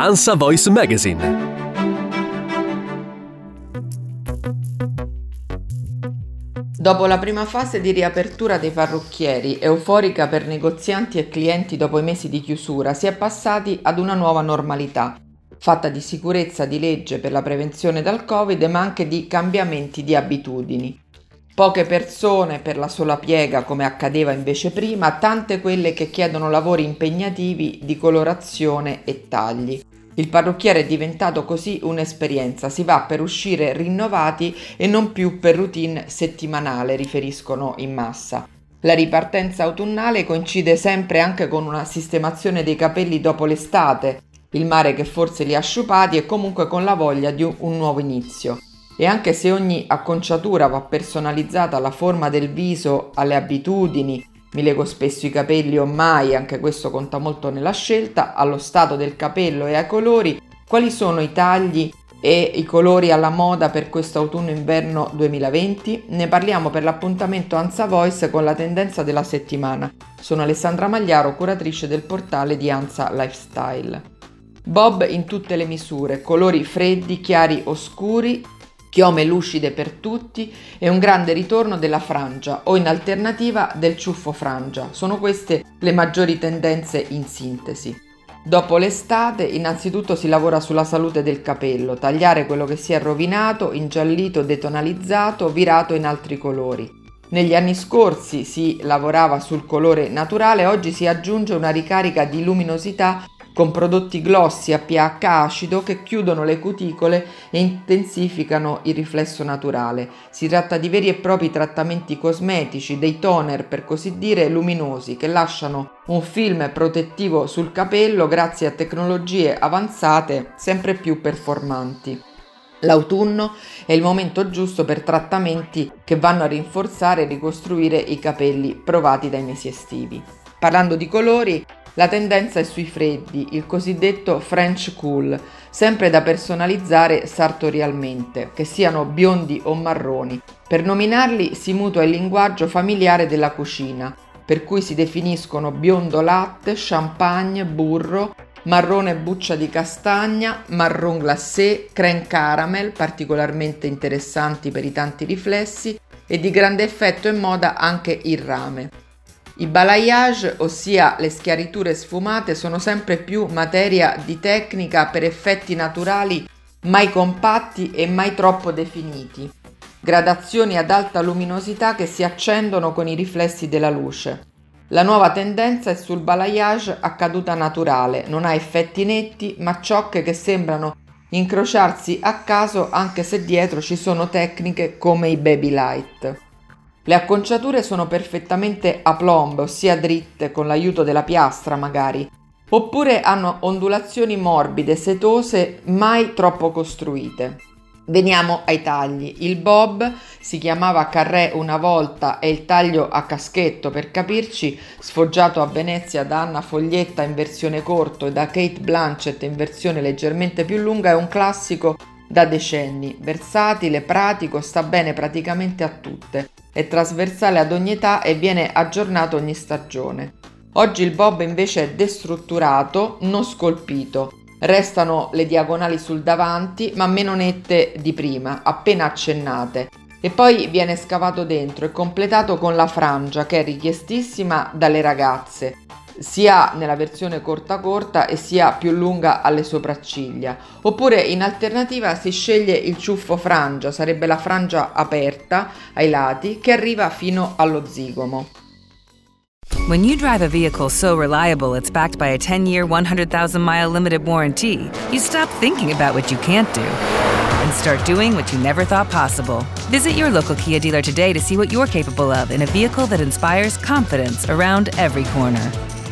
ANSA Voice Magazine. Dopo la prima fase di riapertura dei parrucchieri, euforica per negozianti e clienti dopo i mesi di chiusura, si è passati ad una nuova normalità, fatta di sicurezza di legge per la prevenzione dal Covid, ma anche di cambiamenti di abitudini. Poche persone per la sola piega come accadeva invece prima, tante quelle che chiedono lavori impegnativi di colorazione e tagli. Il parrucchiere è diventato così un'esperienza, si va per uscire rinnovati e non più per routine settimanale, riferiscono in massa. La ripartenza autunnale coincide sempre anche con una sistemazione dei capelli dopo l'estate, il mare che forse li ha sciupati e comunque con la voglia di un nuovo inizio. E anche se ogni acconciatura va personalizzata alla forma del viso, alle abitudini, mi lego spesso i capelli o mai, anche questo conta molto nella scelta, allo stato del capello e ai colori, quali sono i tagli e i colori alla moda per questo autunno-inverno 2020? Ne parliamo per l'appuntamento Ansa Voice con la tendenza della settimana. Sono Alessandra Magliaro, curatrice del portale di Ansa Lifestyle. Bob in tutte le misure, colori freddi, chiari o scuri, chiome lucide per tutti e un grande ritorno della frangia o in alternativa del ciuffo frangia. Sono queste le maggiori tendenze in sintesi. Dopo l'estate innanzitutto si lavora sulla salute del capello, tagliare quello che si è rovinato, ingiallito, detonalizzato, virato in altri colori. Negli anni scorsi si lavorava sul colore naturale, oggi si aggiunge una ricarica di luminosità con prodotti glossi a pH acido che chiudono le cuticole e intensificano il riflesso naturale. Si tratta di veri e propri trattamenti cosmetici, dei toner per così dire luminosi, che lasciano un film protettivo sul capello grazie a tecnologie avanzate sempre più performanti. L'autunno è il momento giusto per trattamenti che vanno a rinforzare e ricostruire i capelli provati dai mesi estivi. Parlando di colori, la tendenza è sui freddi, il cosiddetto French cool, sempre da personalizzare sartorialmente, che siano biondi o marroni. Per nominarli si mutua il linguaggio familiare della cucina, per cui si definiscono biondo latte, champagne, burro, marrone buccia di castagna, marron glacé, crème caramel, particolarmente interessanti per i tanti riflessi, e di grande effetto in moda anche il rame. I balayage, ossia le schiariture sfumate, sono sempre più materia di tecnica per effetti naturali mai compatti e mai troppo definiti. Gradazioni ad alta luminosità che si accendono con i riflessi della luce. La nuova tendenza è sul balayage a caduta naturale, non ha effetti netti, ma ciocche che sembrano incrociarsi a caso anche se dietro ci sono tecniche come i baby light. Le acconciature sono perfettamente a plomb, ossia dritte, con l'aiuto della piastra magari, oppure hanno ondulazioni morbide, setose, mai troppo costruite. Veniamo ai tagli. Il bob si chiamava carré una volta e il taglio a caschetto, per capirci, sfoggiato a Venezia da Anna Foglietta in versione corto e da Kate Blanchett in versione leggermente più lunga, è un classico da decenni, versatile, pratico, sta bene praticamente a tutte, è trasversale ad ogni età e viene aggiornato ogni stagione. Oggi il bob invece è destrutturato, non scolpito. Restano le diagonali sul davanti, ma meno nette di prima, appena accennate. E poi viene scavato dentro e completato con la frangia, che è richiestissima dalle ragazze, sia nella versione corta corta e sia più lunga alle sopracciglia. Oppure in alternativa si sceglie il ciuffo frangia, sarebbe la frangia aperta ai lati che arriva fino allo zigomo. When you drive a vehicle so reliable it's backed by a 10-year, 100,000 mile limited warranty, you stop thinking about what you can't do and start doing what you never thought possible. Visit your local Kia dealer today to see what you're capable of in a vehicle that inspires confidence around every corner.